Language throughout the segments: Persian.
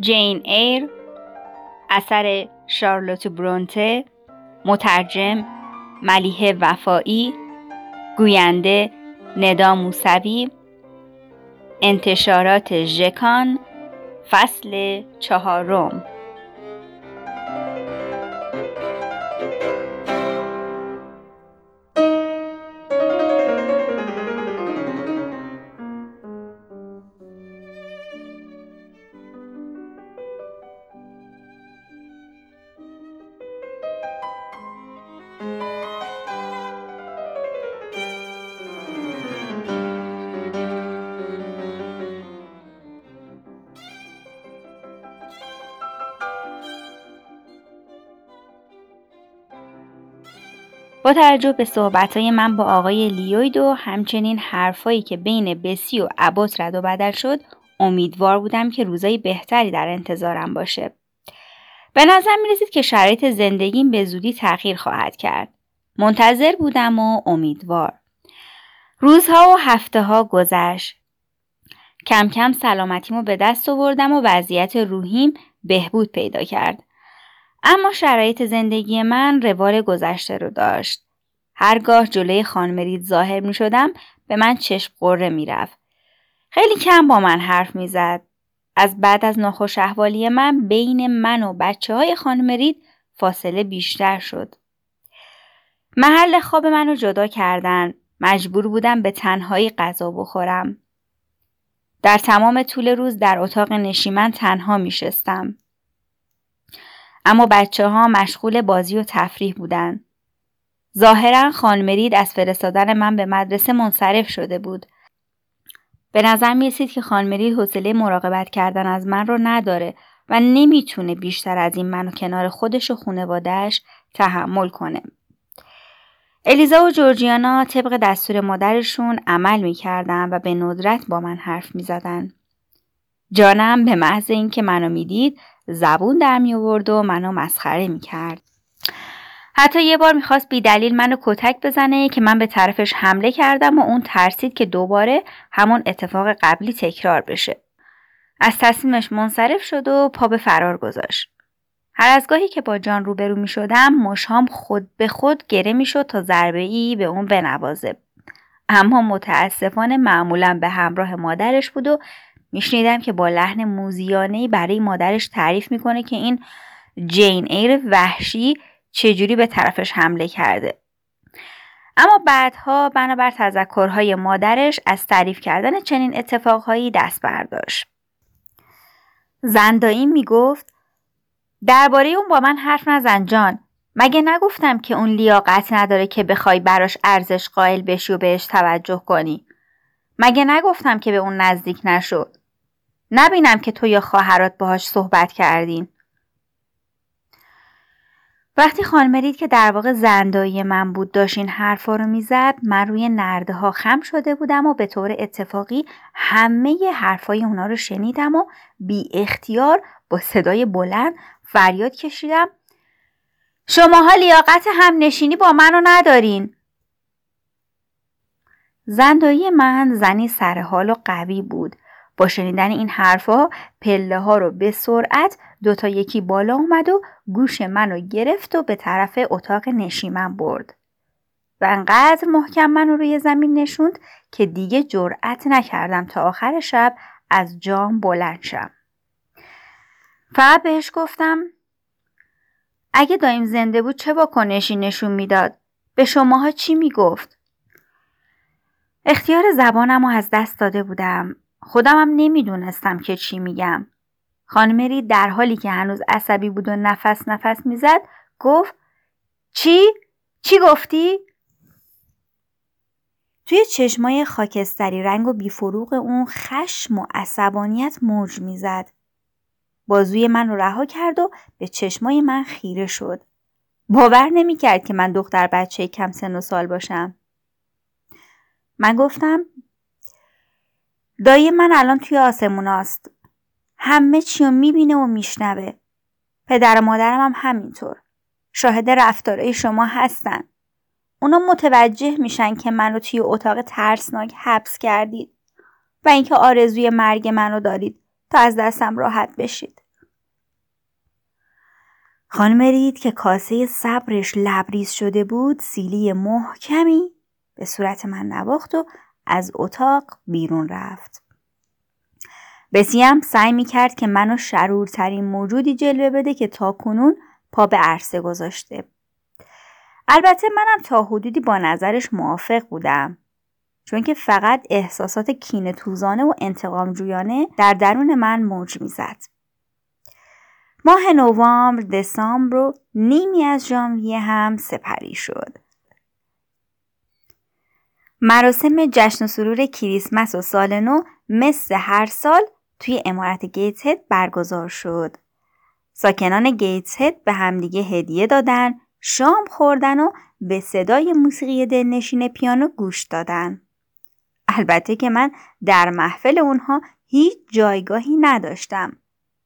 جین ایر اثر شارلوت برونته مترجم ملیه وفایی گوینده ندا موسوی انتشارات ژکان فصل چهارم. توجه به صحبتهای من با آقای لیوید و همچنین حرفایی که بین بسی و عباس رد و بدل شد امیدوار بودم که روزای بهتری در انتظارم باشه. به نظر می رسید که شرایط زندگیم به زودی تغییر خواهد کرد. منتظر بودم و امیدوار. روزها و هفته ها گذشت. کم کم سلامتیمو به دست آوردم و وضعیت روحیم بهبود پیدا کرد. اما شرایط زندگی من روال گذشته رو داشت. هرگاه جلوی خانمرید ظاهر می شدم به من چشم قره می رفت. خیلی کم با من حرف می زد. از بعد از ناخوش احوالی من بین من و بچه های خانمرید فاصله بیشتر شد. محل خواب منو جدا کردن. مجبور بودم به تنهایی غذا بخورم. در تمام طول روز در اتاق نشیمن تنها می شستم. اما بچه ها مشغول بازی و تفریح بودند. ظاهرا خانمرید از فرستادن من به مدرسه منصرف شده بود. به نظر می رسید که خانمرید حوصله مراقبت کردن از من رو نداره و نمی‌تونه بیشتر از این منو کنار خودش و خونوادهش تحمل کنه. الیزا و جورجیانا طبق دستور مادرشون عمل می‌کردن و به ندرت با من حرف می‌زدن. جانم به محض اینکه منو می‌دید زبون در می آورد و منو مسخره می کرد. حتی یه بار می‌خواست بی دلیل منو کتک بزنه که من به طرفش حمله کردم و اون ترسید که دوباره همون اتفاق قبلی تکرار بشه. از تصمیمش منصرف شد و پا به فرار گذاشت. هر از گاهی که با جان روبرو می شدم مشام خود به خود گره می شد تا ضربه ای به اون بنوازه. اما متاسفانه معمولا به همراه مادرش بود و میشنیدم که با لحن موزیانه برای مادرش تعریف می‌کنه که این جین ایر وحشی چجوری به طرفش حمله کرده. اما بعدها بنابر تذکرهای مادرش از تعریف کردن چنین اتفاقهایی دست برداشت. زندایی می‌گفت درباره اون با من حرف نزن جان مگه نگفتم که اون لیاقت نداره که بخوای براش ارزش قائل بشی و بهش توجه کنی مگه نگفتم که به اون نزدیک نشد نبینم که تو یا خواهرات باهاش صحبت کردین. وقتی خانمرید که در واقع زندایی من بود داشت این حرفا رو می‌زد من روی نرده ها خم شده بودم و به طور اتفاقی همه حرفای اونا رو شنیدم و بی اختیار با صدای بلند فریاد کشیدم. شماها لیاقت هم نشینی با منو ندارین. زندایی من زنی سرحال و قوی بود. با شنیدن این حرفها پله ها رو به سرعت دوتا یکی بالا اومد و گوش منو گرفت و به طرف اتاق نشیمن برد. و انقدر محکم منو روی زمین نشوند که دیگه جرأت نکردم تا آخر شب از جام بلند شم. فقط بهش گفتم اگه دایم زنده بود چه واکنشی نشون می‌داد؟ به شماها چی می‌گفت؟ اختیار زبانم رو از دست داده بودم خودمم نمی‌دونستم که چی میگم. خانمری در حالی که هنوز عصبی بود و نفس نفس می‌زد گفت چی؟ چی گفتی؟ توی چشمای خاکستری رنگ و بیفروغ اون خشم و عصبانیت موج می‌زد. بازوی من رو رها کرد و به چشمای من خیره شد. باور نمی‌کرد که من دختر بچه کم سن و سال باشم. من گفتم دایی من الان توی آسموناست. همه چی رو می‌بینه و میشنوه. پدر و مادرم هم همینطور. شاهد رفتارهای شما هستن. اونا متوجه میشن که منو توی اتاق ترسناک حبس کردید و اینکه آرزوی مرگ منو دارید تا از دستم راحت بشید. خانم رید که کاسه صبرش لبریز شده بود سیلی محکمی به صورت من نواخت و از اتاق بیرون رفت. بسی هم سعی می کرد که منو شرورترین موجودی جلوه بده که تا کنون پا به عرصه گذاشته. البته منم تا حدودی با نظرش موافق بودم. چون که فقط احساسات کینه توزانه و انتقام جویانه در درون من موج می‌زد. ماه نوامبر، دسامبر و نیمی از ژانویه هم سپری شد. مراسم جشن و سرور کریسمس و سال نو مثل هر سال توی امارت گیتس هد برگزار شد. ساکنان گیتس هد به همدیگه هدیه دادن، شام خوردن و به صدای موسیقی دلنشین پیانو گوش دادن. البته که من در محفل اونها هیچ جایگاهی نداشتم.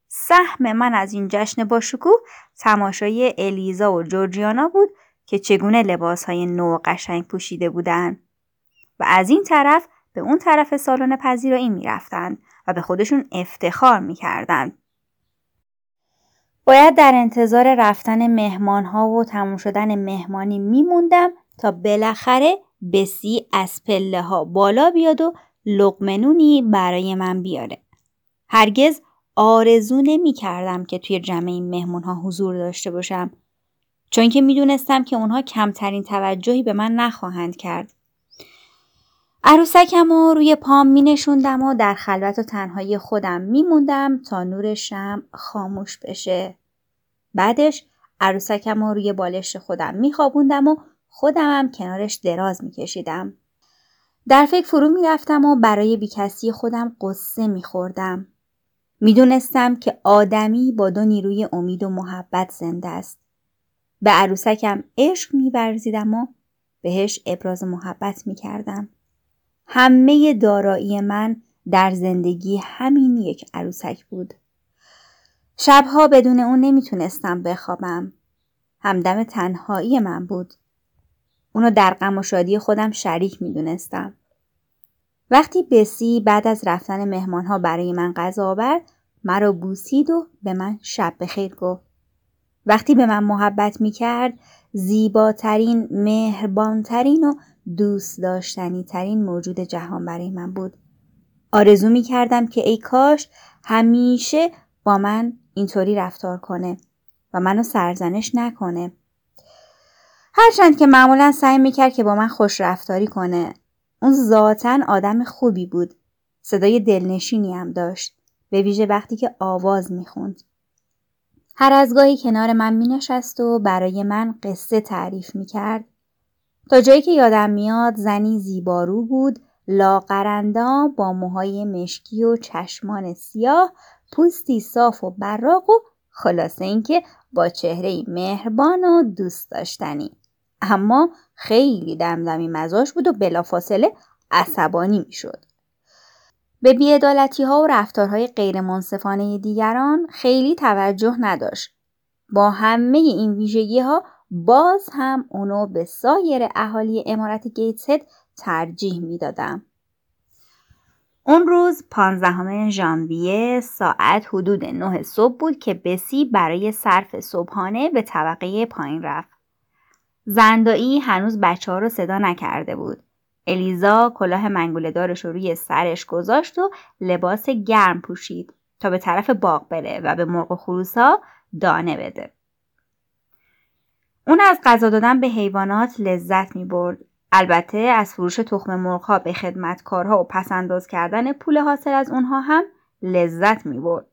سهم من از این جشن با شکوه تماشای الیزا و جورجیانا بود که چگونه لباس های نو قشنگ پوشیده بودند از این طرف به اون طرف سالن پذیرایی می‌رفتند و به خودشون افتخار می‌کردند. باید در انتظار رفتن مهمان ها و تموم شدن مهمانی میموندم تا بالاخره بسی از پله ها بالا بیاد و لقمنونی برای من بیاره. هرگز آرزو نمی کردم که توی جمع این مهمون ها حضور داشته باشم چون که می دونستم که اونها کمترین توجهی به من نخواهند کرد. عروسکم و روی پام می نشوندم و در خلوت و تنهایی خودم می موندم تا نور شم خاموش بشه. بعدش عروسکم و روی بالشت خودم می خوابوندم و خودمم کنارش دراز می کشیدم. در فکر فرو می رفتم و برای بیکسی خودم قصه می خوردم. می دونستم که آدمی با دو نیروی امید و محبت زنده است. به عروسکم عشق می برزیدم و بهش ابراز محبت می کردم. همه دارایی من در زندگی همین یک عروسک بود. شبها بدون اون نمی‌تونستم بخوابم. همدم تنهایی من بود. اونو در غم و شادی خودم شریک می‌دونستم. وقتی بسی بعد از رفتن مهمانها برای من غذا آورد مرا بوسید و به من شب بخیر گفت. وقتی به من محبت می‌کرد زیباترین، مهربانترین و دوست داشتنی ترین موجود جهان برای من بود. آرزو می کردم که ای کاش همیشه با من اینطوری رفتار کنه و منو سرزنش نکنه. هرچند که معمولا سعی می‌کرد که با من خوش رفتاری کنه. اون ذاتا آدم خوبی بود. صدای دلنشینی هم داشت. به ویژه وقتی که آواز می‌خوند. هر از گاهی کنار من می نشست و برای من قصه تعریف می کرد تا جایی که یادم میاد زنی زیبارو بود لاغرندا با موهای مشکی و چشمان سیاه پوستی صاف و براق و خلاصه اینکه با چهره مهربان و دوست داشتنی. اما خیلی دمدمی مزاش بود و بلافاصله عصبانی می‌شد. به بیعدالتی ها و رفتارهای غیر منصفانه دیگران خیلی توجه نداشت. با همه این ویژگی ها باز هم اونو به سایر اهالی امارت گیتسد ترجیح می‌دادم. اون روز پانزدهم ژانویه ساعت حدود نه صبح بود که بسی برای صرف صبحانه به طبقه پایین رفت. زندایی هنوز بچه ها رو صدا نکرده بود. الیزا کلاه منگوله دارش رو روی سرش گذاشت و لباس گرم پوشید تا به طرف باغ بره و به مرغ و خروسا دانه بده. اون از غذا دادن به حیوانات لذت می برد. البته از فروش تخم مرغها به خدمتکارها و پسنداز کردن پول حاصل از اونها هم لذت می برد.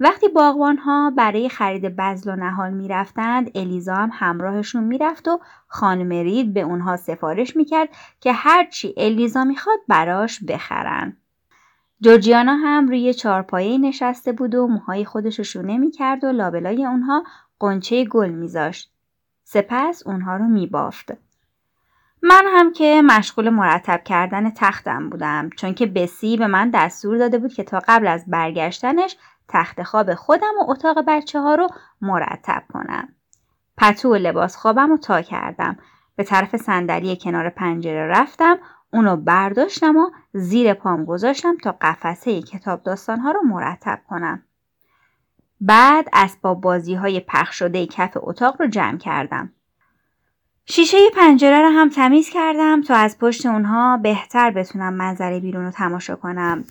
وقتی باغوان ها برای خرید بزل و نهال می رفتند الیزا هم همراهشون می رفت و خانم رید به اونها سفارش می کرد که هرچی الیزا می خواد براش بخرن. جورجیانا هم روی چارپایه نشسته بود و موهای خودش رو شونه می کرد و لابلای اونها قنچه گل میذاشت. سپس اونها رو می بافت. من هم که مشغول مرتب کردن تختم بودم چون که بسی به من دستور داده بود که تا قبل از برگشتنش تخت خواب خودم و اتاق بچه ها رو مرتب کنم. پتو و لباس خوابم رو تا کردم. به طرف صندلی کنار پنجره رفتم اونو برداشتم و زیر پام گذاشتم تا قفسه کتاب داستان ها رو مرتب کنم. بعد اسباب بازی های پخش شده کف اتاق رو جمع کردم. شیشه پنجره رو هم تمیز کردم تا از پشت اونها بهتر بتونم منظره بیرون رو تماشا کنم.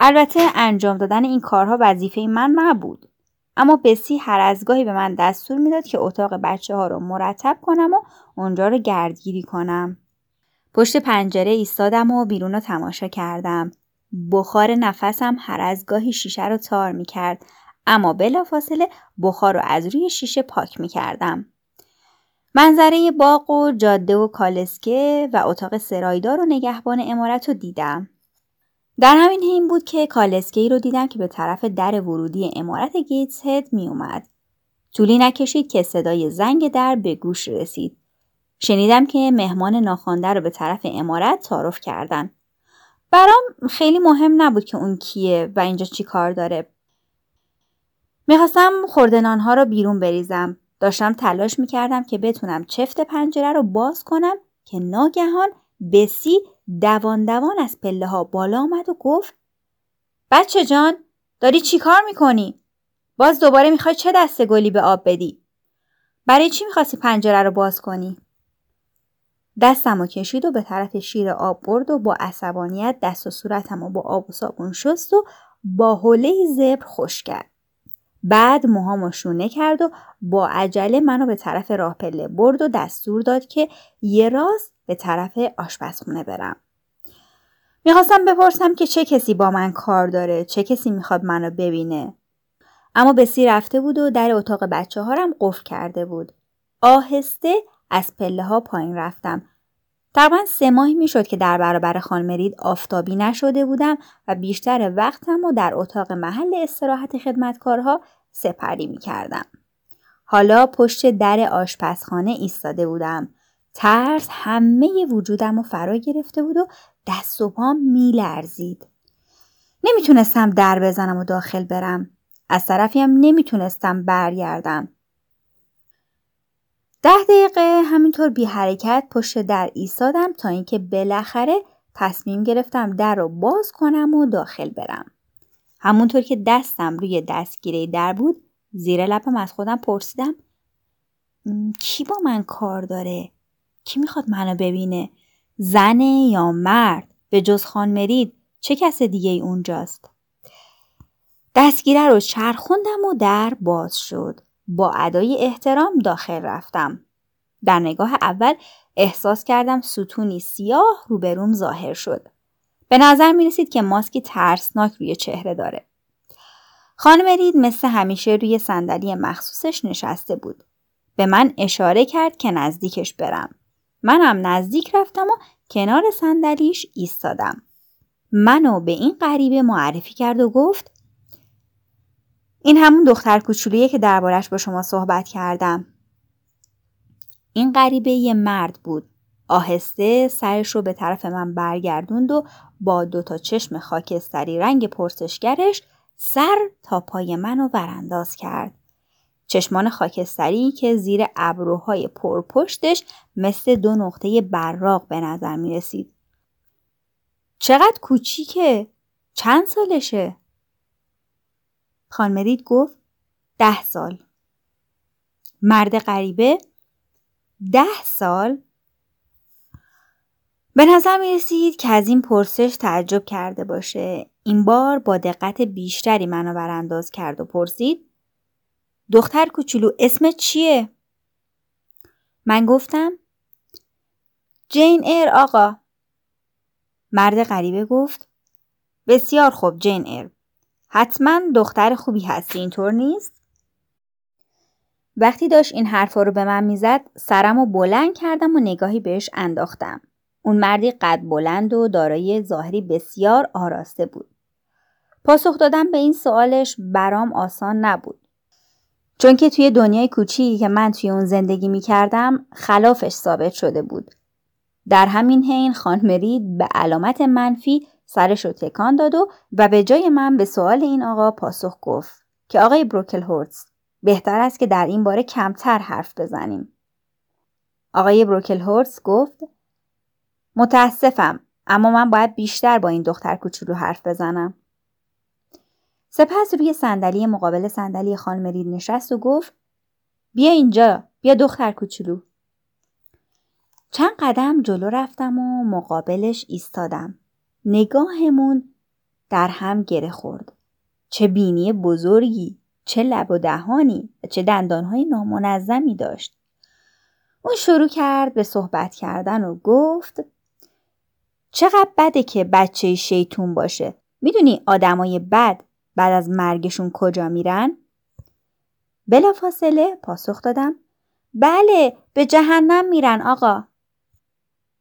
البته انجام دادن این کارها وظیفه من نبود. اما بسی هر از گاهی به من دستور می‌داد که اتاق بچه ها رو مرتب کنم و اونجا رو گردگیری کنم. پشت پنجره ایستادم و بیرون رو تماشا کردم. بخار نفسم هر از گاهی شیشه رو تار می کرد اما بلافاصله بخار رو از روی شیشه پاک می کردم. منظره باغ و جاده و کالسکه و اتاق سرایدار و نگهبان امارت رو دیدم. در همین حین بود که کالسکه رو دیدم که به طرف در ورودی امارت گیتس هد می اومد. طولی نکشید که صدای زنگ در به گوش رسید. شنیدم که مهمان ناخوانده رو به طرف امارت تعارف کردن. برام خیلی مهم نبود که اون کیه و اینجا چی کار داره. می‌خواستم خوردنانها رو بیرون بریزم. داشتم تلاش می‌کردم که بتونم چفت پنجره رو باز کنم که ناگهان بسی دوان دوان از پله ها بالا آمد و گفت بچه جان داری چی کار می‌کنی؟ باز دوباره می‌خوای چه دسته گلی به آب بدی؟ برای چی می‌خواستی پنجره رو باز کنی؟ دستم و کشید و به طرف شیر آب برد و با عصبانیت دست و صورتم و با آب و صابون شست و با حوله زبر خوش کرد. بعد موهامو شونه کرد و با عجله منو به طرف راه پله برد و دستور داد که یه راست به طرف آشپزخونه برم. می‌خواستم بپرسم که چه کسی با من کار داره چه کسی می‌خواد منو ببینه. اما بسی رفته بود و در اتاق بچه هارم قفل کرده بود. آهسته از پله ها پایین رفتم. تقریبا سه ماهی می‌شد که در برابر خانمرید آفتابی نشده بودم و بیشتر وقتم و در اتاق محل استراحت خدمتکارها سپری می کردم. حالا پشت در آشپزخانه ایستاده بودم. ترس همه وجودم رو فرا گرفته بود و دست و پام میلرزید. نمی‌تونستم در بزنم و داخل برم. از طرفی هم نمی‌تونستم برگردم. ده دقیقه همینطور بی حرکت پشت در ایستادم تا اینکه بالاخره تصمیم گرفتم در رو باز کنم و داخل برم. همونطور که دستم روی دستگیره در بود زیر لپم از خودم پرسیدم کی با من کار داره؟ کی می‌خواد منو ببینه؟ زنه یا مرد؟ به جز خان مرید چه کس دیگه ای اونجاست؟ دستگیره رو چرخوندم و در باز شد. با ادای احترام داخل رفتم. در نگاه اول احساس کردم ستونی سیاه روبروم ظاهر شد. به نظر می رسید که ماسکی ترسناک روی چهره داره. خانم رید مثل همیشه روی صندلی مخصوصش نشسته بود. به من اشاره کرد که نزدیکش برم. منم نزدیک رفتم و کنار صندلیش ایستادم. منو به این غریبه معرفی کرد و گفت این همون دختر کوچولویه که دربارش با شما صحبت کردم. این غریبه یه مرد بود. آهسته سرش رو به طرف من برگردوند و با دو تا چشم خاکستری رنگ پرسشگرش سر تا پای منو ورانداز کرد. چشمان خاکستری که زیر ابروهای پرپشتش مثل دو نقطه براق به نظر می رسید. چقدر کوچیکه؟ چند سالشه؟ خانمرید گفت ده سال. مرد غریبه ده سال؟ به نظر می رسید که از این پرسش تعجب کرده باشه. این بار با دقت بیشتری منو برانداز کرد و پرسید دختر کوچولو اسم چیه؟ من گفتم جین ایر آقا مرد غریبه گفت بسیار خوب جین ایر حتما دختر خوبی هستی اینطور نیست؟ وقتی داشت این حرفا رو به من می‌زد سرم رو بلند کردم و نگاهی بهش انداختم. اون مردی قد بلند و دارای ظاهری بسیار آراسته بود. پاسخ دادن به این سوالش برام آسان نبود. چون که توی دنیای کوچیکی که من توی اون زندگی می کردم خلافش ثابت شده بود. در همین حین خانمرید به علامت منفی سرش رو تکان داد و و به جای من به سوال این آقا پاسخ گفت که آقای بروکل هورتز بهتر است که در این باره کمتر حرف بزنیم. آقای بروکل هورتز گفت متاسفم اما من باید بیشتر با این دختر کوچولو حرف بزنم. سپس روی صندلی مقابل صندلی خانم رید نشست و گفت بیا اینجا بیا دختر کوچولو چند قدم جلو رفتم و مقابلش ایستادم نگاهمون در هم گره خورد چه بینی بزرگی چه لب و دهانی و چه دندانهای نامنظمی داشت اون شروع کرد به صحبت کردن و گفت چقدر بده که بچه شیطون باشه می‌دونی آدمای بد بعد از مرگشون کجا میرن؟ بلا فاصله پاسخ دادم بله به جهنم میرن آقا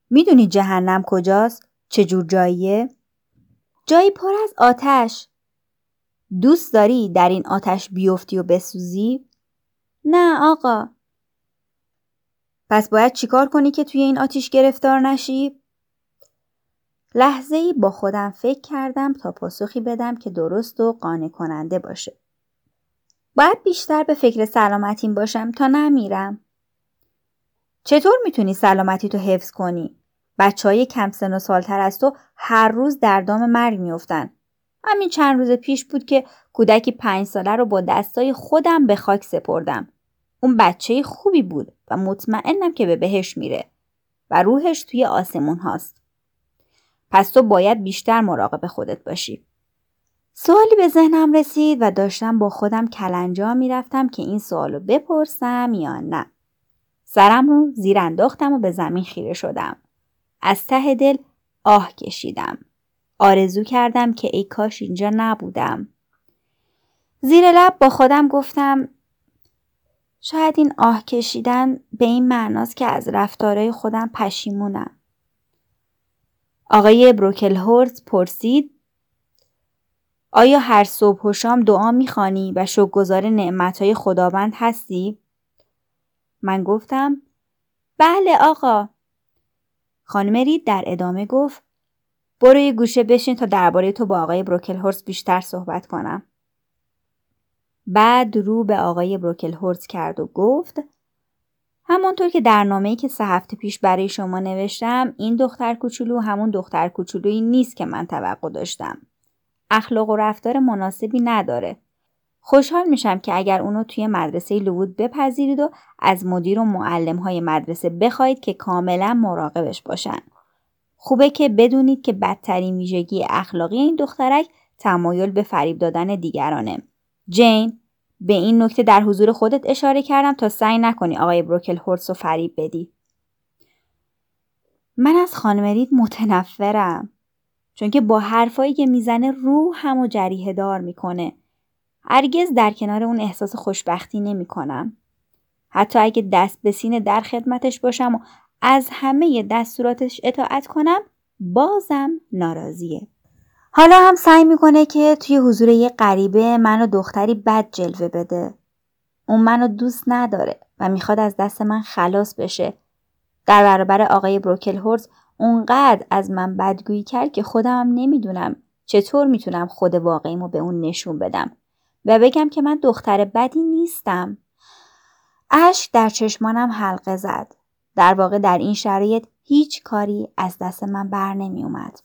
می‌دونی جهنم کجاست؟ چجور جاییه؟ جایی پر از آتش دوست داری در این آتش بیفتی و بسوزی؟ نه آقا پس باید چیکار کنی که توی این آتیش گرفتار نشی؟ لحظه ای با خودم فکر کردم تا پاسخی بدم که درست و قانع کننده باشه. باید بیشتر به فکر سلامتیم باشم تا نمیرم. چطور می‌تونی سلامتی تو حفظ کنی؟ بچه های کم سن و سالتر از تو هر روز در دام مرگ میفتن. همین چند روز پیش بود که کودکی پنج ساله رو با دستای خودم به خاک سپردم. اون بچه خوبی بود و مطمئنم که به بهش میره و روحش توی آسمون هاست. پس تو باید بیشتر مراقب خودت باشی. سوالی به ذهنم رسید و داشتم با خودم کلنجا می‌رفتم که این سوالو بپرسم یا نه. سرم رو زیر انداختم و به زمین خیره شدم. از ته دل آه کشیدم. آرزو کردم که ای کاش اینجا نبودم. زیر لب با خودم گفتم شاید این آه کشیدن به این معناست که از رفتارهای خودم پشیمونم. آقای بروکلهورز پرسید آیا هر صبح و شام دعا می‌خوانی و شکرگزار نعمتهای خداوند هستی؟ من گفتم بله آقا. خانم رید در ادامه گفت برو یه گوشه بشین تا درباره تو با آقای بروکلهورز بیشتر صحبت کنم. بعد رو به آقای بروکلهورز کرد و گفت همانطور که در نامه‌ای که سه هفته پیش برای شما نوشتم این دختر کوچولو همون دختر کوچولویی نیست که من توقع داشتم. اخلاق و رفتار مناسبی نداره. خوشحال میشم که اگر اونو توی مدرسه لوود بپذیرید و از مدیر و معلم های مدرسه بخواید که کاملا مراقبش باشن. خوبه که بدونید که بدترین ویژگی اخلاقی این دخترک تمایل به فریب دادن دیگرانه. جین به این نکته در حضور خودت اشاره کردم تا سعی نکنی آقای بروکل هورس رو فریب بدی. من از خانم رید متنفرم. چون که با حرفایی که می‌زنه روح هم و جریه دار می‌کنه. هرگز در کنار اون احساس خوشبختی نمی‌کنم. حتی اگه دست به سینه در خدمتش باشم و از همه دستوراتش اطاعت کنم بازم ناراضیه. حالا هم سعی می‌کنه که توی حضور یه غریبه منو دختری بد جلوه بده. اون منو دوست نداره و می‌خواد از دست من خلاص بشه. در برابر آقای بروکل هورز اونقدر از من بدگویی کرد که خودم نمی‌دونم چطور می‌تونم خود واقعیمو به اون نشون بدم و بگم که من دختر بدی نیستم. اشک در چشمانم حلقه زد. در واقع در این شرایط هیچ کاری از دست من بر نمی اومد.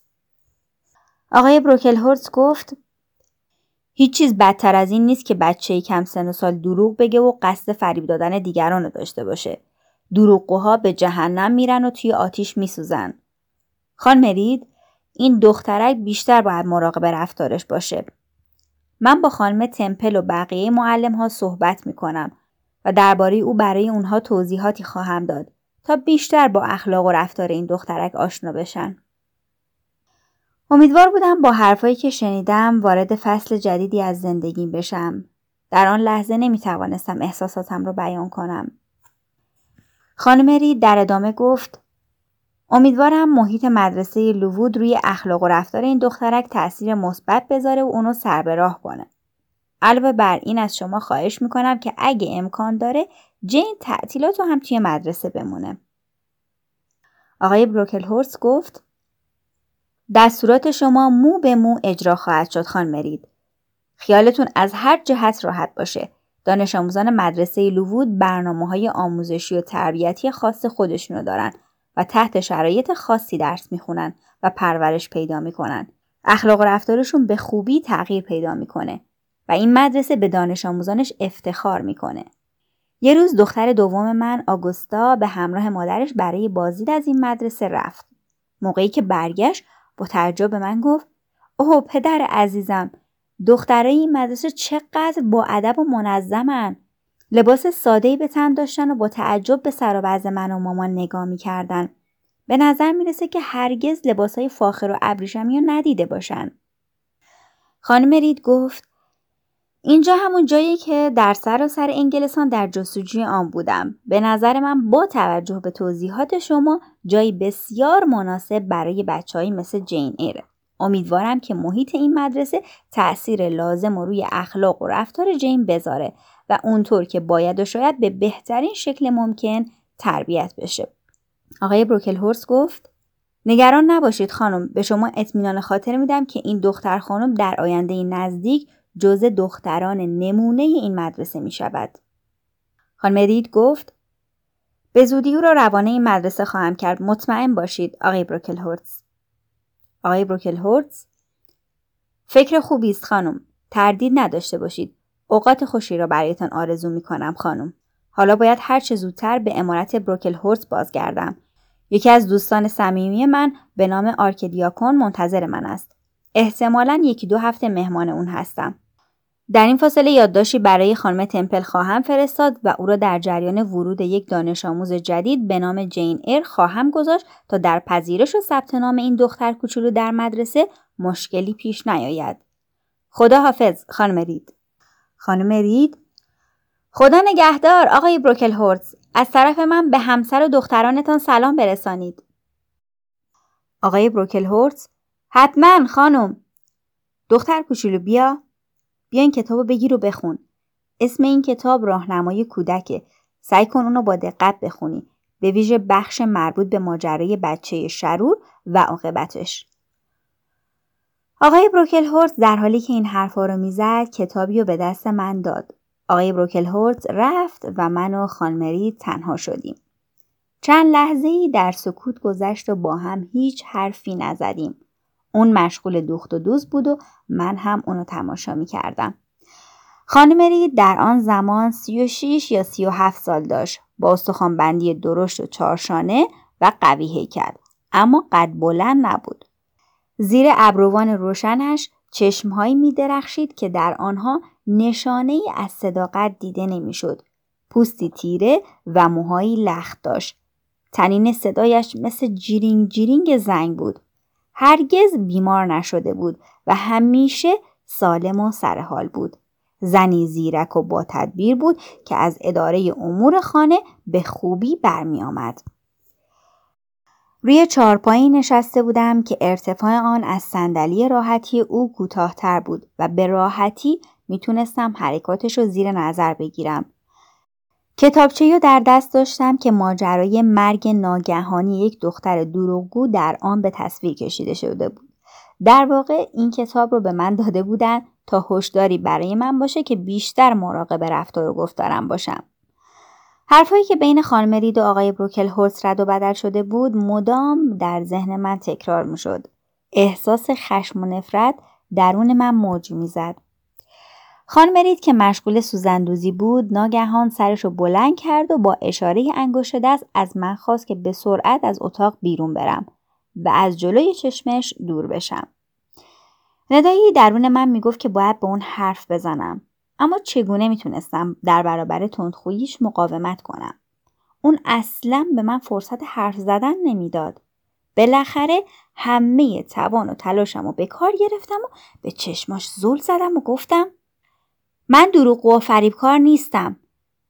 آقای بروکلهورز گفت هیچ چیز بدتر از این نیست که بچه کم سن و سال دروغ بگه و قصد فریب دادن دیگران رو داشته باشه. دروغگوها به جهنم میرن و توی آتیش میسوزن. خان مرید این دخترک بیشتر باید مراقب رفتارش باشه. من با خانم تمپل و بقیه معلم ها صحبت می کنم و درباره او برای اونها توضیحاتی خواهم داد تا بیشتر با اخلاق و رفتار این دخترک آشنا بشن. امیدوار بودم با حرفایی که شنیدم وارد فصل جدیدی از زندگیم بشم. در آن لحظه نمی توانستم احساساتم رو بیان کنم. خانم ری در ادامه گفت امیدوارم محیط مدرسه لوود روی اخلاق و رفتار این دخترک تاثیر مثبت بذاره و اونو سر به راه کنه. علاوه بر این از شما خواهش می‌کنم که اگه امکان داره جین تعطیلات رو هم توی مدرسه بمونه. آقای بروکل هورس گفت دستورات شما مو به مو اجرا خواهد شد خان مرید. خیالتون از هر جهت راحت باشه. دانش آموزان مدرسه لوود برنامه های آموزشی و تربیتی خاص خودشونو دارن و تحت شرایط خاصی درس می‌خونن و پرورش پیدا می‌کنن. اخلاق و رفتارشون به خوبی تغییر پیدا می‌کنه. و این مدرسه به دانش آموزانش افتخار می‌کنه. یه روز دختر دوم من آگوستا به همراه مادرش برای بازدید از این مدرسه رفت. موقعی که برگشت با تعجب به من گفت اوه پدر عزیزم دخترای این مدرسه چقدر با ادب و منظمن لباس ساده‌ای به تن داشتن و با تعجب به سر و من و مامان نگاه می‌کردن به نظر می‌رسه که هرگز لباسهای فاخر و ابریشمی رو ندیده باشن خانم رید گفت اینجا همون جایی که در سراسر سر انگلستان در جستجوی آن بودم. به نظر من با توجه به توضیحات شما جایی بسیار مناسب برای بچههایی مثل جین ایره. امیدوارم که محیط این مدرسه تأثیر لازم و روی اخلاق و رفتار جین بذاره و اونطور که باید و شاید به بهترین شکل ممکن تربیت بشه. آقای بروکل هورس گفت نگران نباشید خانم به شما اطمینان خاطر میدم که این دختر خانم در آینده نزدیک جز دختران نمونه این مدرسه می شود. خانم رید گفت به زودی او را روانه این مدرسه خواهم کرد مطمئن باشید آقای بروکل هورتز. آقای بروکل هورتز فکر خوبی است خانم تردید نداشته باشید اوقات خوشی را برایتان آرزو می کنم خانم حالا باید هر چه زودتر به امارت بروکل هورتز بازگردم یکی از دوستان صمیمی من به نام آرکدیاکون منتظر من است احتمالا یکی دو هفته مهمان اون هستم. در این فاصله یادداشتی برای خانم تمپل خواهم فرستاد و او را در جریان ورود یک دانش آموز جدید به نام جین ایر خواهم گذاشت تا در پذیرش و ثبت نام این دختر کوچولو در مدرسه مشکلی پیش نیاید. خدا حافظ خانم رید. خانم رید. خدا نگهدار آقای بروکل هورتز از طرف من به همسر و دخترانتان سلام برسانید. آقای بروکل هورتز حتما خانم. دختر کوچولو بیا. بیا این کتاب بگیر و بخون. اسم این کتاب راهنمای کودکه. سعی کن اونو با دقت بخونی. به ویژه بخش مربوط به ماجرای بچه شرور و عاقبتش. آقای بروکل هورت در حالی که این حرفا رو می‌زد کتابی رو به دست من داد. آقای بروکل هورت رفت و من و خانمری تنها شدیم. چند لحظه ای در سکوت گذشت و با هم هیچ حرفی نزدیم. اون مشغول دوخت و دوز بود و من هم اونو تماشا می کردم. خانم رید در آن زمان 36 یا 37 سال داشت. با بندی درشت و چارشانه و قوی هیکل. اما قد بلند نبود. زیر ابروان روشنش چشمهایی می درخشید که در آنها نشانه ای از صداقت دیده نمی‌شد. پوستی تیره و موهایی لخت داشت. تنین صدایش مثل جیرینگ جیرینگ زنگ بود. هرگز بیمار نشده بود و همیشه سالم و سرحال بود. زنی زیرک و با تدبیر بود که از اداره امور خانه به خوبی برمی آمد. روی چارپایی نشسته بودم که ارتفاع آن از صندلی راحتی او کوتاهتر بود و به راحتی می‌تونستم حرکاتش رو زیر نظر بگیرم کتابچه رو در دست داشتم که ماجرای مرگ ناگهانی یک دختر دروغگو در آن به تصویر کشیده شده بود. در واقع این کتاب رو به من داده بودن تا هشداری برای من باشه که بیشتر مراقب رفتار و گفتارم باشم. حرفایی که بین خانم رید و آقای بروکل هورس رد و بدل شده بود مدام در ذهن من تکرار می شد. احساس خشم و نفرت درون من موج می‌زد. خانم رید که مشغول سوزندوزی بود ناگهان سرش رو بلند کرد و با اشاره انگشت دست از من خواست که به سرعت از اتاق بیرون برم و از جلوی چشمش دور بشم. ندایی درون من می‌گفت که باید به اون حرف بزنم اما چگونه می‌تونستم در برابر تندخوییش مقاومت کنم اون اصلا به من فرصت حرف زدن نمی‌داد بالاخره همه توان و تلاشم و به کار گرفتم و به چشماش زل زدم و گفتم من دروغ و فریبکار نیستم.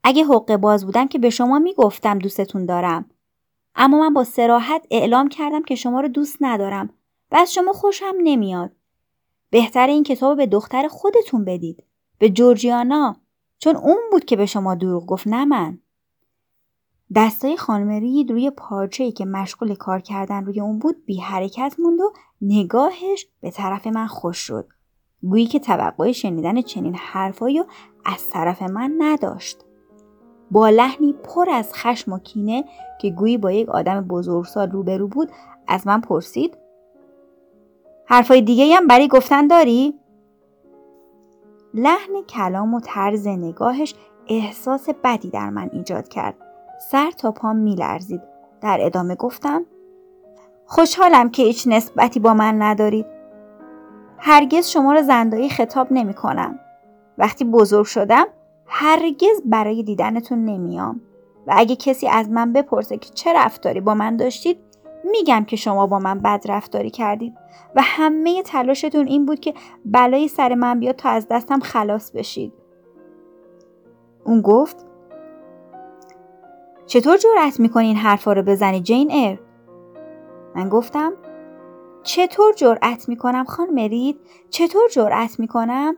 اگه حق باز بودم که به شما می‌گفتم دوستتون دارم. اما من با سراحت اعلام کردم که شما رو دوست ندارم و از شما خوشم نمیاد. بهتر این کتاب به دختر خودتون بدید. به جورجیانا چون اون بود که به شما دروغ گفت نه من. دستای خانم رید روی پارچه که مشغول کار کردن روی اون بود بی حرکت موند و نگاهش به طرف من خوش شد. گویی که توقع شنیدن چنین حرفایی از طرف من نداشت با لحنی پر از خشم و کینه که گویی با یک آدم بزرگسال روبرو بود از من پرسید حرفای دیگه هم برای گفتن داری؟ لحن کلام و طرز نگاهش احساس بدی در من ایجاد کرد. سر تا پام میلرزید. در ادامه گفتم خوشحالم که هیچ نسبتی با من ندارید. هرگز شما را زندایی خطاب نمی کنم. وقتی بزرگ شدم هرگز برای دیدنتون نمیام و اگه کسی از من بپرسه که چه رفتاری با من داشتید میگم که شما با من بد رفتاری کردید و همه تلاشتون این بود که بلای سر من بیاد تا از دستم خلاص بشید. اون گفت چطور جرأت می‌کنی این حرفا رو بزنی جین ایر؟ من گفتم چطور جرأت می‌کنم خان مرید؟ چطور جرأت می‌کنم؟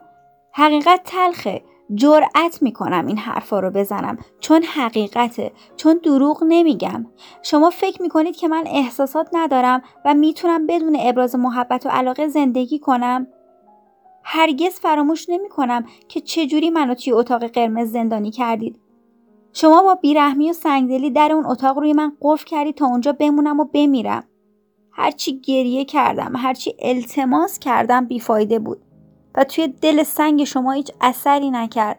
حقیقت تلخه جرأت می‌کنم این حرفا رو بزنم. چون حقیقته. چون دروغ نمیگم. شما فکر می‌کنید که من احساسات ندارم و می‌تونم بدون ابراز محبت و علاقه زندگی کنم؟ هرگز فراموش نمی‌کنم که چجوری منو توی اتاق قرمز زندانی کردید. شما با بیرحمی و سنگدلی در اون اتاق روی من قفل کردید تا اونجا بمونم و بمیرم. هرچی گریه کردم هرچی التماس کردم بیفایده بود. و توی دل سنگ شما هیچ اثری نکرد.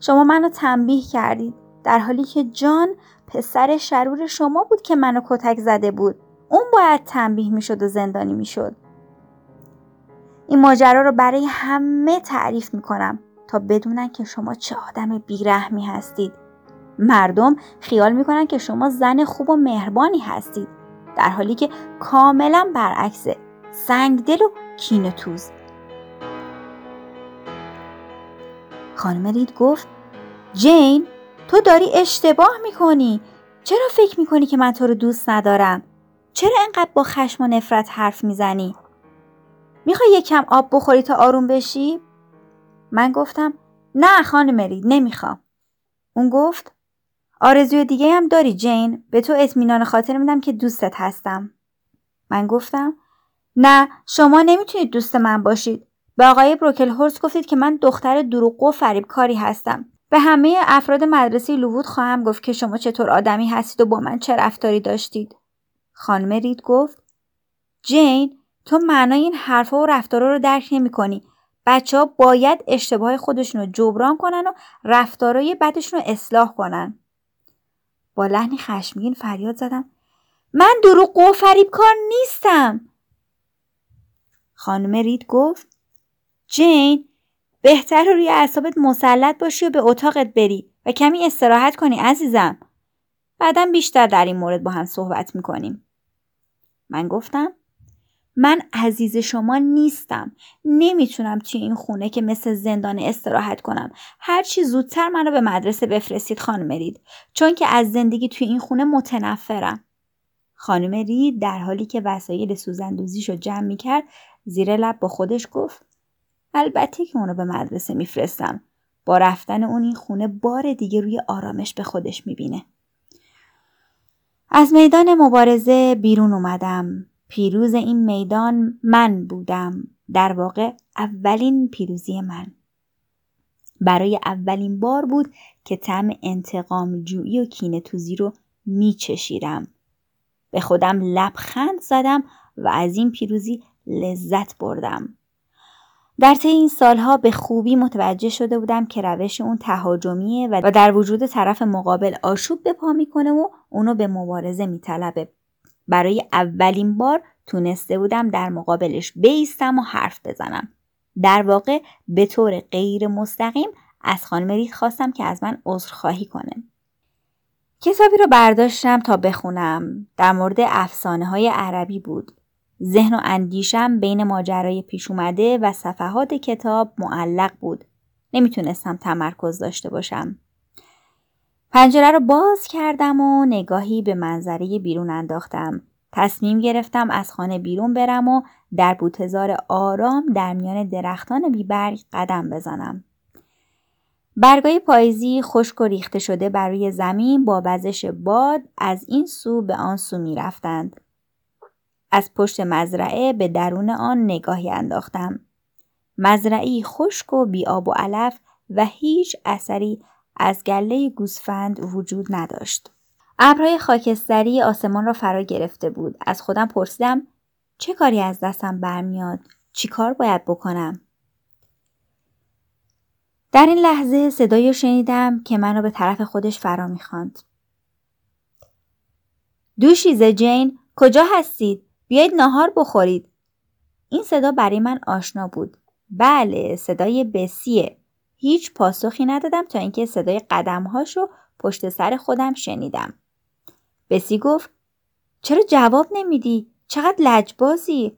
شما منو تنبیه کردید در حالی که جان پسر شرور شما بود که منو کتک زده بود. اون باید تنبیه می‌شد و زندانی می‌شد. این ماجرا رو برای همه تعریف می‌کنم تا بدونن که شما چه آدم بیرحمی هستید. مردم خیال می‌کنن که شما زن خوب و مهربانی هستید. در حالی که کاملا برعکسه. سنگدل و کینتوز خانم رید گفت جین تو داری اشتباه می‌کنی. چرا فکر می‌کنی که من تو رو دوست ندارم؟ چرا انقدر با خشم و نفرت حرف می‌زنی؟ می‌خوای یکم آب بخوری تا آروم بشی؟ من گفتم نه خانم رید نمی‌خوام. اون گفت آرزوی دیگه هم داری جین به تو اطمینان خاطر میدم که دوستت هستم. من گفتم نه شما نمی‌تونید دوست من باشید. به آقای بروکل هورس گفتید که من دختر دروغگو و فریبکاری هستم به همه افراد مدرسه لوود خواهم گفت که شما چطور آدمی هستید و با من چه رفتاری داشتید خانم رید گفت جین تو معنای این حرفها و رفتارها رو درک نمی کنی. بچه ها باید اشتباه خودشون رو جبران کنن و رفتارهای بدشون رو اصلاح کنن. با لحنی خشمگین فریاد زدم من دروغ و فریبکار نیستم. خانم رید گفت جین بهتر روی اعصابت مسلط باشی و به اتاقت بری و کمی استراحت کنی عزیزم. بعدا بیشتر در این مورد با هم صحبت می‌کنیم. من گفتم من عزیز شما نیستم. نمی‌تونم توی این خونه که مثل زندان استراحت کنم. هرچی زودتر منو به مدرسه بفرستید خانم رید. چون که از زندگی توی این خونه متنفرم. خانم رید در حالی که وسایل سوزندوزیشو جمع می‌کرد زیر لب با خودش گفت البته که اونو به مدرسه میفرستم. با رفتن اون این خونه بار دیگه روی آرامش به خودش می‌بینه. از میدان مبارزه بیرون اومدم. پیروز این میدان من بودم. در واقع اولین پیروزی من. برای اولین بار بود که طعم انتقام جویی و کینه توزی رو میچشیدم. به خودم لبخند زدم و از این پیروزی لذت بردم. در طی این سالها به خوبی متوجه شده بودم که روش اون تهاجمیه و در وجود طرف مقابل آشوب به پا می‌کنه و اونو به مبارزه میطلبه. برای اولین بار تونسته بودم در مقابلش بیستم و حرف بزنم. در واقع به طور غیر مستقیم از خانم رید خواستم که از من عذرخواهی کنه. کتابی رو برداشتم تا بخونم. در مورد افسانه های عربی بود. ذهن و اندیشم بین ماجرای پیش اومده و صفحات کتاب معلق بود. نمی‌تونستم تمرکز داشته باشم. پنجره رو باز کردم و نگاهی به منظره بیرون انداختم. تصمیم گرفتم از خانه بیرون برم و در بوتزار آرام در میان درختان بیبرگ قدم بزنم. برگای پاییزی خشک و ریخته شده بر روی زمین با وزش باد از این سو به آن سو می رفتند. از پشت مزرعه به درون آن نگاهی انداختم. مزرعی خشک و بیاب و علف و هیچ اثری از گله گوسفند وجود نداشت. ابرهای خاکستری آسمان را فرا گرفته بود. از خودم پرسیدم چه کاری از دستم برمیاد؟ چی کار باید بکنم؟ در این لحظه صدایی شنیدم که منو به طرف خودش فرا می‌خواند. دوشیزه جین کجا هستید؟ بیایید ناهار بخورید. این صدا برای من آشنا بود. بله صدای بسیه. هیچ پاسخی ندادم تا اینکه صدای قدمهاشو پشت سر خودم شنیدم. بسی گفت چرا جواب نمیدی؟ چقدر لجبازی؟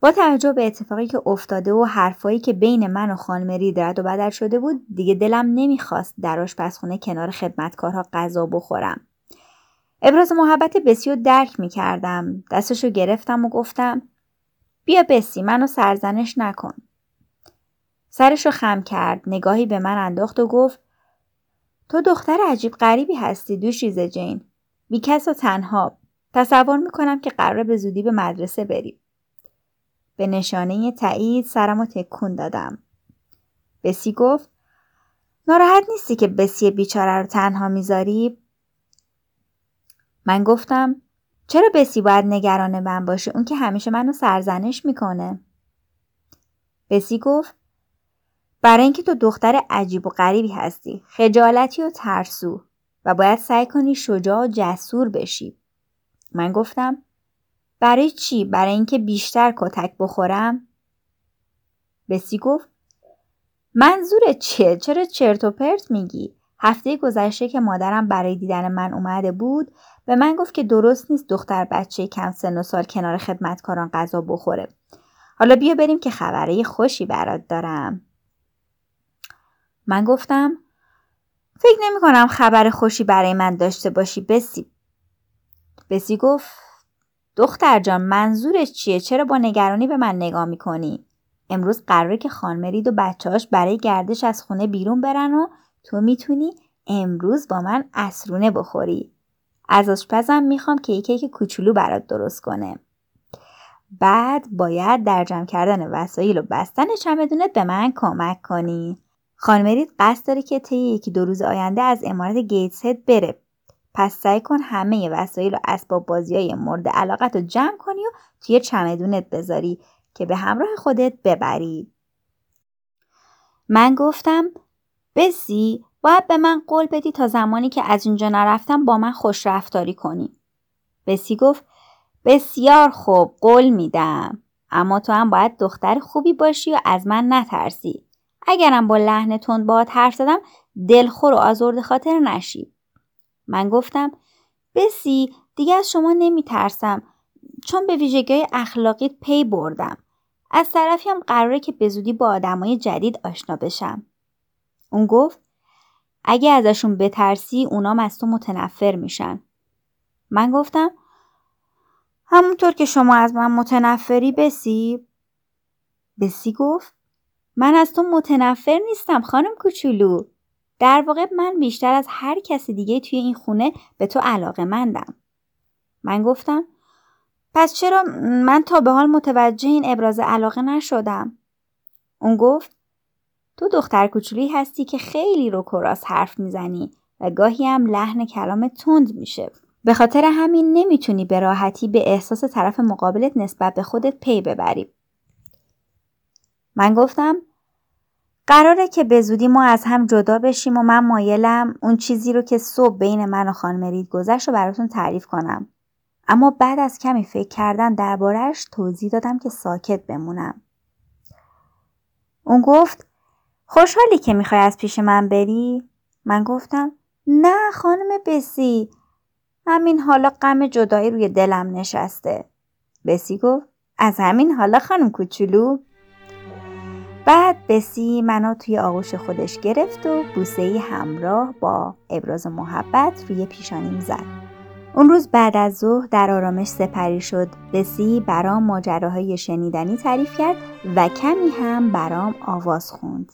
با توجه به اتفاقی که افتاده و حرفایی که بین من و خانم رید رد و بدل شده بود دیگه دلم نمی‌خواست در آشپزخونه کنار خدمتکارها غذا بخورم ابراز محبت بسی رو درک می‌کردم. دستشو گرفتم و گفتم بیا بسی منو سرزنش نکن. سرشو خم کرد نگاهی به من انداخت و گفت تو دختر عجیب غریبی هستی دوشیزه جین. بیکس و تنها. تصور می‌کنم که قراره به زودی به مدرسه بریم به نشانه تایید سرم رو تکون دادم. بسی گفت ناراحت نیستی که بسی بیچاره رو تنها می‌ذاری؟ من گفتم چرا بسی باید نگران من باشه اون که همیشه منو سرزنش می‌کنه؟ بسی گفت برای اینکه تو دختر عجیب و غریبی هستی خجالتی و ترسو و باید سعی کنی شجاع و جسور بشی من گفتم برای چی؟ برای اینکه بیشتر کتک بخورم؟ بسی گفت منظورت چیه؟ چرا چرت و پرت میگی؟ هفته گذشته که مادرم برای دیدن من اومده بود به من گفت که درست نیست دختر بچه کم سن و سال کنار خدمتکاران غذا بخوره. حالا بیا بریم که خبره خوشی برات دارم. من گفتم فکر نمی کنم خبر خوشی برای من داشته باشی بسی. بسی گفت دختر جان منظورش چیه چرا با نگرانی به من نگاه می‌کنی امروز قراره که خانمرید و بچهاش برای گردش از خونه بیرون برن و تو می‌تونی امروز با من اسرونه بخوری. از آشپزم می‌خوام که کیک کوچولو برات درست کنه بعد باید در جمع کردن وسایل و بستن چمدونت به من کمک کنی. خانمرید قصد داره که طی یکی دو روز آینده از امارت گیتس بره. پس سعی کن همه وسایل و اسباب بازی های مورد علاقت رو جمع کنی و توی چمدونت بذاری که به همراه خودت ببری. من گفتم بسی باید به من قول بدی تا زمانی که از اینجا نرفتم با من خوش رفتاری کنی. بسی گفت بسیار خوب قول میدم. اما تو هم باید دختر خوبی باشی و از من نترسی. اگرم با لحن تند باهات حرف زدم دلخور و آزرد خاطر نشی. من گفتم بسی دیگه از شما نمی ترسم چون به ویژگی اخلاقیت پی بردم. از طرفی هم قراره که به زودی با آدمای جدید آشنا بشم. اون گفت اگه ازشون بترسی اونام از تو متنفر میشن. من گفتم همونطور که شما از من متنفری بسی؟ بسی گفت من از تو متنفر نیستم خانم کوچولو. در واقع من بیشتر از هر کسی دیگه توی این خونه به تو علاقه مندم. من گفتم پس چرا من تا به حال متوجه این ابراز علاقه نشدم؟ اون گفت تو دختر کوچولی هستی که خیلی رو کراس حرف می‌زنی و گاهی هم لحن کلام تند میشه. به خاطر همین نمی‌تونی به راحتی به احساس طرف مقابلت نسبت به خودت پی ببری. من گفتم قراره که به زودی ما از هم جدا بشیم و من مایلم اون چیزی رو که صبح بین من و خانم رید گذشت رو براتون تعریف کنم. اما بعد از کمی فکر کردن دربارهش توضیح دادم که ساکت بمونم. اون گفت خوشحالی که می‌خوای از پیش من بری؟ من گفتم نه خانم بسی همین حالا غم جدایی روی دلم نشسته. بسی گفت از همین حالا خانم کوچولو بعد بسی منو توی آغوش خودش گرفت و بوسه همراه با ابراز محبت روی پیشانیم زد. اون روز بعد از ظهر در آرامش سپری شد. بسی برام ماجراهای شنیدنی تعریف کرد و کمی هم برام آواز خوند.